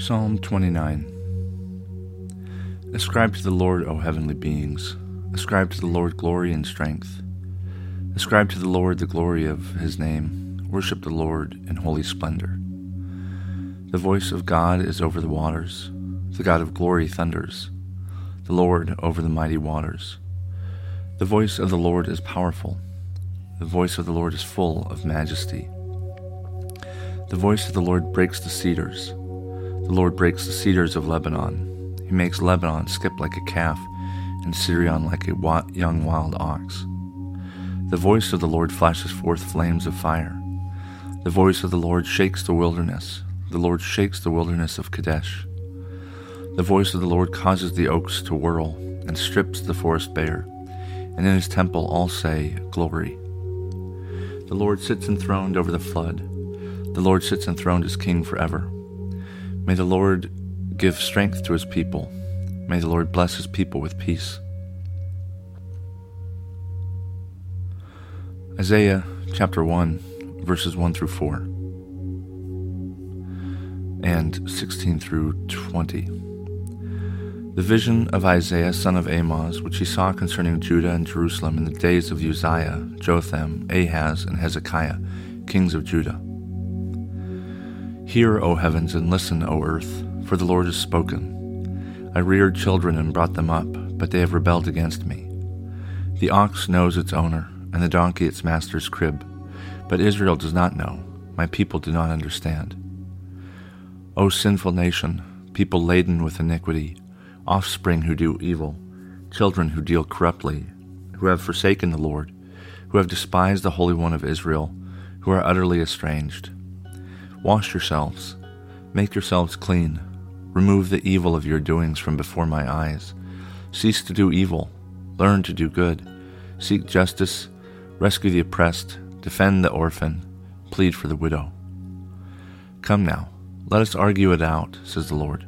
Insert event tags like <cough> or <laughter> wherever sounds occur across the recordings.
Psalm 29 Ascribe to the Lord, O heavenly beings. Ascribe to the Lord glory and strength. Ascribe to the Lord the glory of his name. Worship the Lord in holy splendor. The voice of God is over the waters. The God of glory thunders. The Lord over the mighty waters. The voice of the Lord is powerful. The voice of the Lord is full of majesty. The voice of the Lord breaks the cedars. The Lord breaks the cedars of Lebanon. He makes Lebanon skip like a calf, and Sirion like a young wild ox. The voice of the Lord flashes forth flames of fire. The voice of the Lord shakes the wilderness. The Lord shakes the wilderness of Kadesh. The voice of the Lord causes the oaks to whirl, and strips the forest bare. And in his temple all say, Glory. The Lord sits enthroned over the flood. The Lord sits enthroned as king forever. May the Lord give strength to his people. May the Lord bless his people with peace. Isaiah chapter 1, verses 1 through 4, and 16 through 20. The vision of Isaiah son of Amoz, which he saw concerning Judah and Jerusalem in the days of Uzziah, Jotham, Ahaz, and Hezekiah, kings of Judah Hear, O heavens, and listen, O earth, for the Lord has spoken. I reared children and brought them up, but they have rebelled against me. The ox knows its owner, and the donkey its master's crib, but Israel does not know. My people do not understand. O sinful nation, people laden with iniquity, offspring who do evil, children who deal corruptly, who have forsaken the Lord, who have despised the Holy One of Israel, who are utterly estranged. Wash yourselves, make yourselves clean, remove the evil of your doings from before my eyes. Cease to do evil, learn to do good, seek justice, rescue the oppressed, defend the orphan, plead for the widow. Come now, let us argue it out, says the Lord.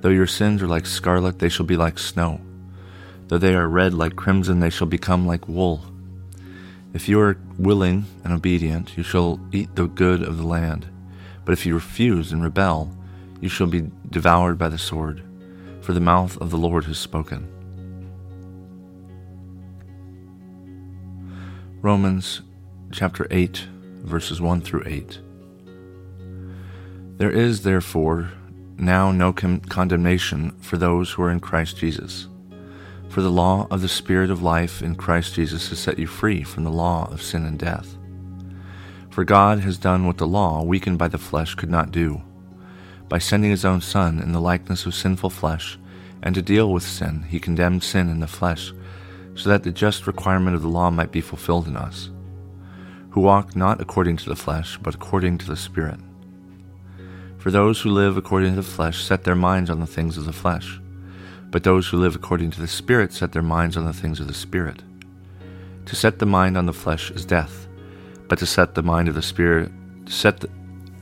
Though your sins are like scarlet, they shall be like snow. Though they are red like crimson, they shall become like wool. If you are willing and obedient, you shall eat the good of the land. But if you refuse and rebel, you shall be devoured by the sword, for the mouth of the Lord has spoken. Romans chapter 8, verses 1 through 8. There is, therefore, now no con- condemnation for those who are in Christ Jesus. For the law of the Spirit of life in Christ Jesus has set you free from the law of sin and death. For God has done what the law, weakened by the flesh, could not do. By sending his own Son in the likeness of sinful flesh, and to deal with sin, he condemned sin in the flesh, so that the just requirement of the law might be fulfilled in us, who walk not according to the flesh, but according to the Spirit. For those who live according to the flesh set their minds on the things of the flesh, but those who live according to the Spirit set their minds on the things of the Spirit. To set the mind on the flesh is death but to set the mind of the Spirit, set the,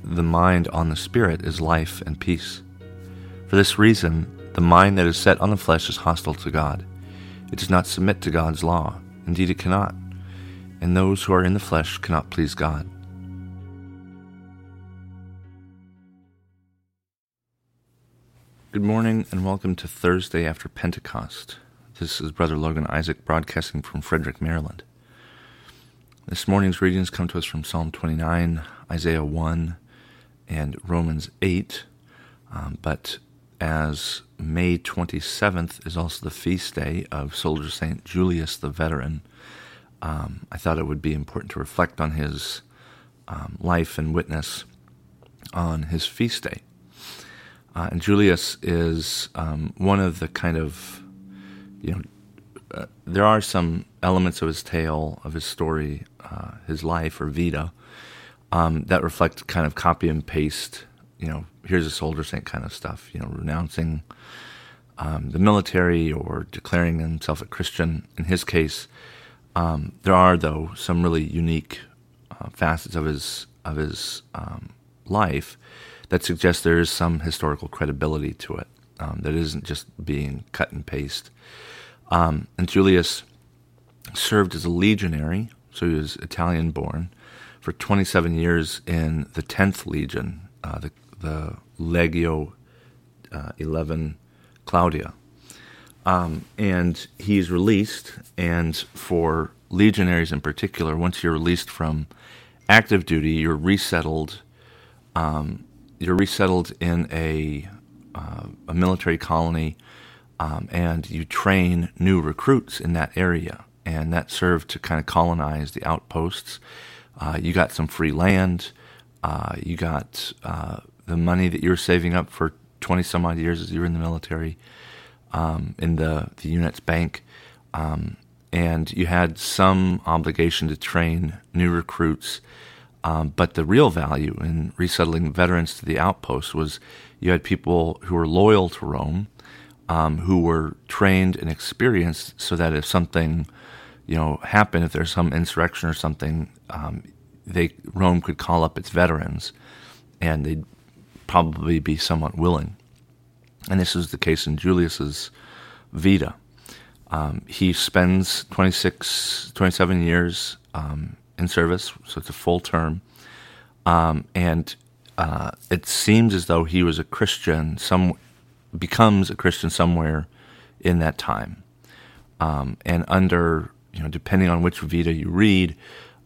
the mind on the Spirit is life and peace. For this reason, the mind that is set on the flesh is hostile to God. It does not submit to God's law. Indeed, it cannot. And those who are in the flesh cannot please God. Good morning and welcome to Thursday after Pentecost. This is Brother Logan Isaac broadcasting from Frederick, Maryland. This morning's readings come to us from Psalm 29, Isaiah 1, and Romans 8. Um, but as May 27th is also the feast day of Soldier Saint Julius the Veteran, um, I thought it would be important to reflect on his um, life and witness on his feast day. Uh, and Julius is um, one of the kind of, you know, uh, there are some elements of his tale, of his story, uh, his life or vita, um, that reflect kind of copy and paste you know, here's a soldier saint kind of stuff, you know, renouncing um, the military or declaring himself a Christian. In his case, um, there are though some really unique uh, facets of his of his um, life that suggest there is some historical credibility to it. Um, that isn't just being cut and paste. Um, and Julius served as a legionary, so he was Italian born, for 27 years in the 10th Legion, uh, the, the Legio uh, 11 Claudia. Um, and he's released, and for legionaries in particular, once you're released from active duty, you're resettled. Um, you're resettled in a uh, a military colony, um, and you train new recruits in that area, and that served to kind of colonize the outposts. Uh, you got some free land. Uh, you got uh, the money that you were saving up for 20 some odd years as you were in the military um, in the, the unit's bank. Um, and you had some obligation to train new recruits. Um, but the real value in resettling veterans to the outposts was you had people who were loyal to Rome, um, who were trained and experienced, so that if something, you know, happened, if there's some insurrection or something, um, they Rome could call up its veterans, and they'd probably be somewhat willing. And this is the case in Julius's Vita. Um, he spends 26, 27 years um, in service, so it's a full term. Um, and uh, it seems as though he was a Christian, some becomes a Christian somewhere in that time. Um, and under, you know, depending on which Vita you read,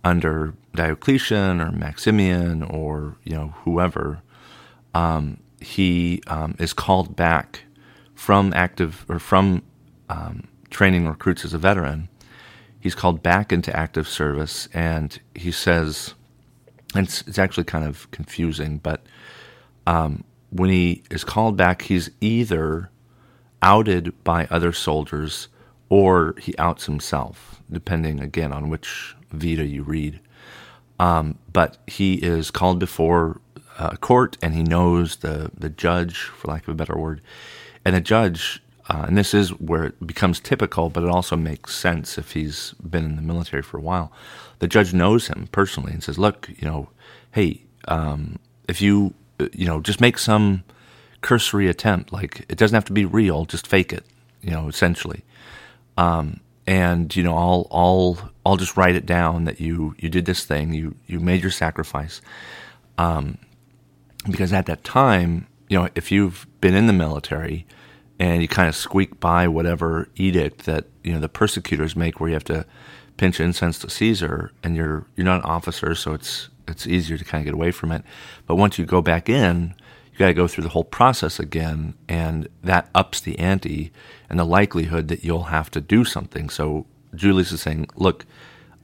under Diocletian or Maximian or you know whoever, um, he um, is called back from active or from um, training recruits as a veteran. He's called back into active service, and he says it's, it's actually kind of confusing, but um, when he is called back, he's either outed by other soldiers or he outs himself, depending again on which Vita you read. Um, but he is called before a court and he knows the, the judge, for lack of a better word. And the judge, uh, and this is where it becomes typical, but it also makes sense if he's been in the military for a while the judge knows him personally and says, "Look, you know, hey, um, if you, you know, just make some cursory attempt, like it doesn't have to be real, just fake it, you know, essentially." Um, and you know, I'll, I'll, I'll just write it down that you, you did this thing, you, you made your sacrifice. Um, because at that time, you know, if you've been in the military and you kind of squeak by whatever edict that you know the persecutors make, where you have to pinch incense to Caesar, and you're you're not an officer, so it's it's easier to kind of get away from it. But once you go back in, you got to go through the whole process again, and that ups the ante and the likelihood that you'll have to do something. So Julius is saying, "Look,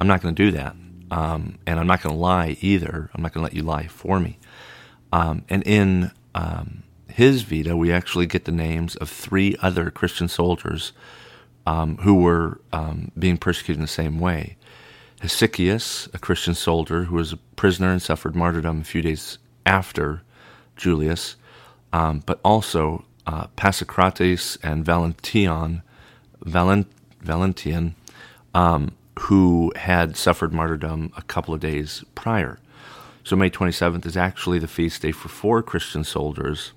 I'm not going to do that, um, and I'm not going to lie either. I'm not going to let you lie for me." Um, and in um, his Vita, we actually get the names of three other Christian soldiers um, who were um, being persecuted in the same way. Hesychius, a Christian soldier who was a prisoner and suffered martyrdom a few days after Julius, um, but also uh, Pasicrates and Valention, Valent, Valentian, um, who had suffered martyrdom a couple of days prior. So May 27th is actually the feast day for four Christian soldiers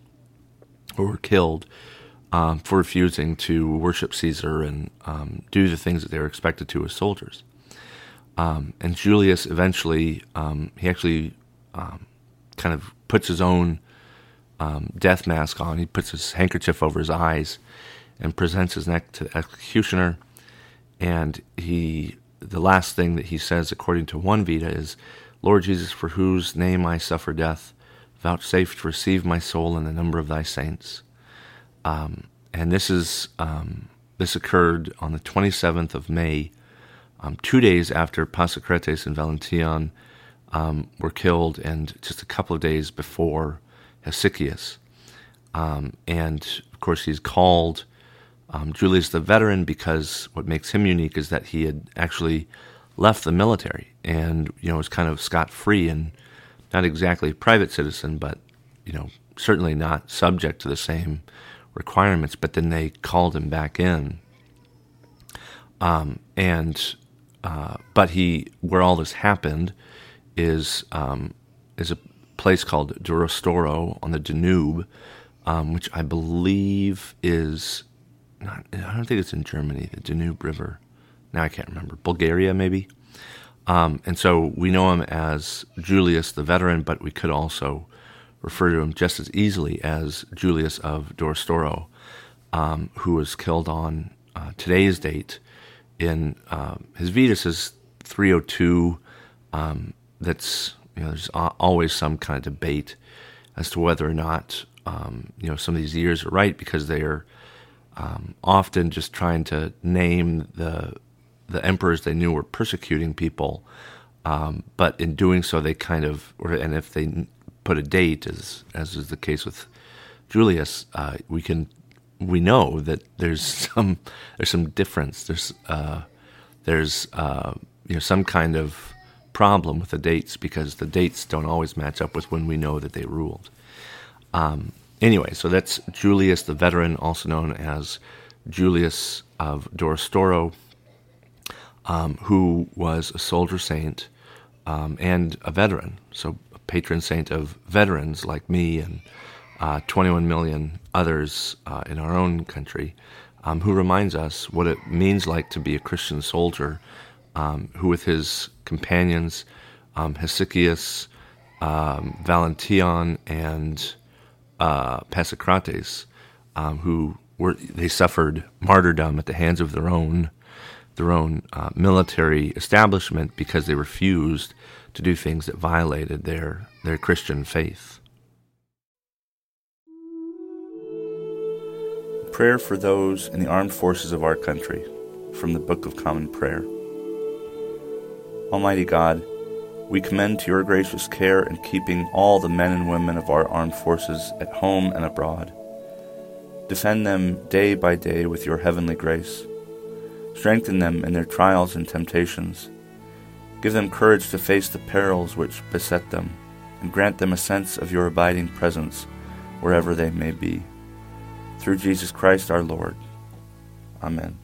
who were killed um, for refusing to worship Caesar and um, do the things that they were expected to as soldiers. Um, and Julius eventually, um, he actually um, kind of puts his own um, death mask on. He puts his handkerchief over his eyes and presents his neck to the executioner. And he, the last thing that he says, according to one Vita, is, "Lord Jesus, for whose name I suffer death, vouchsafe to receive my soul in the number of thy saints." Um, and this is um, this occurred on the 27th of May, um, two days after Pasicrates and Valentian um, were killed, and just a couple of days before Hesychius. Um, and of course, he's called um, Julius the Veteran because what makes him unique is that he had actually left the military and you know was kind of scot free and not exactly a private citizen, but you know certainly not subject to the same requirements, but then they called him back in. Um, and uh, but he, where all this happened, is um, is a place called Durostoro on the Danube, um, which I believe is not. I don't think it's in Germany. The Danube River. Now I can't remember. Bulgaria, maybe. Um, and so we know him as Julius the veteran, but we could also refer to him just as easily as Julius of Durostoro, um, who was killed on uh, today's date. In uh, his Vetus is 302. Um, that's you know, there's always some kind of debate as to whether or not um, you know some of these years are right because they are um, often just trying to name the the emperors they knew were persecuting people, um, but in doing so, they kind of, or, and if they put a date, as as is the case with Julius, uh, we can we know that there's <laughs> some there's some difference. There's uh, there's uh, you know some kind of problem with the dates because the dates don't always match up with when we know that they ruled. Um, anyway, so that's Julius the veteran, also known as Julius of Durostoro um, who was a soldier saint um, and a veteran, so a patron saint of veterans like me and uh, 21 million others uh, in our own country, um, who reminds us what it means like to be a Christian soldier, um, who with his companions, um, Hesychius, um, Valentinian, and uh, Pasicrates, who were they suffered martyrdom at the hands of their own their own uh, military establishment because they refused to do things that violated their, their Christian faith. Prayer for those in the armed forces of our country from the Book of Common Prayer. Almighty God, we commend to your gracious care and keeping all the men and women of our armed forces at home and abroad. Defend them day by day with your heavenly grace Strengthen them in their trials and temptations. Give them courage to face the perils which beset them, and grant them a sense of your abiding presence wherever they may be. Through Jesus Christ our Lord. Amen.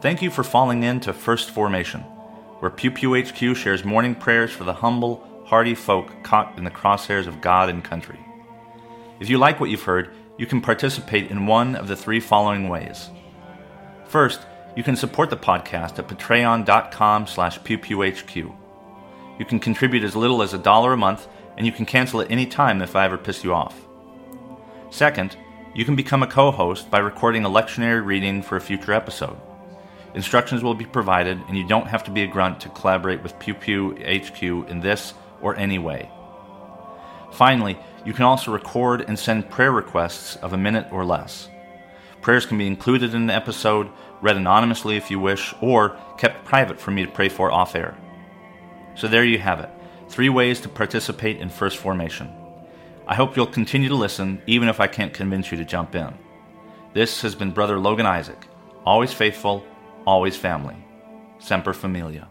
Thank you for falling in to First Formation, where Pew Pew HQ shares morning prayers for the humble, hardy folk caught in the crosshairs of God and country. If you like what you've heard, you can participate in one of the three following ways. First, you can support the podcast at patreon.com slash pewpewhq. You can contribute as little as a dollar a month, and you can cancel at any time if I ever piss you off. Second, you can become a co-host by recording a lectionary reading for a future episode. Instructions will be provided, and you don't have to be a grunt to collaborate with Pew Pew HQ in this or any way. Finally, you can also record and send prayer requests of a minute or less. Prayers can be included in the episode, read anonymously if you wish, or kept private for me to pray for off air. So there you have it three ways to participate in First Formation. I hope you'll continue to listen, even if I can't convince you to jump in. This has been Brother Logan Isaac, always faithful, always family. Semper Familia.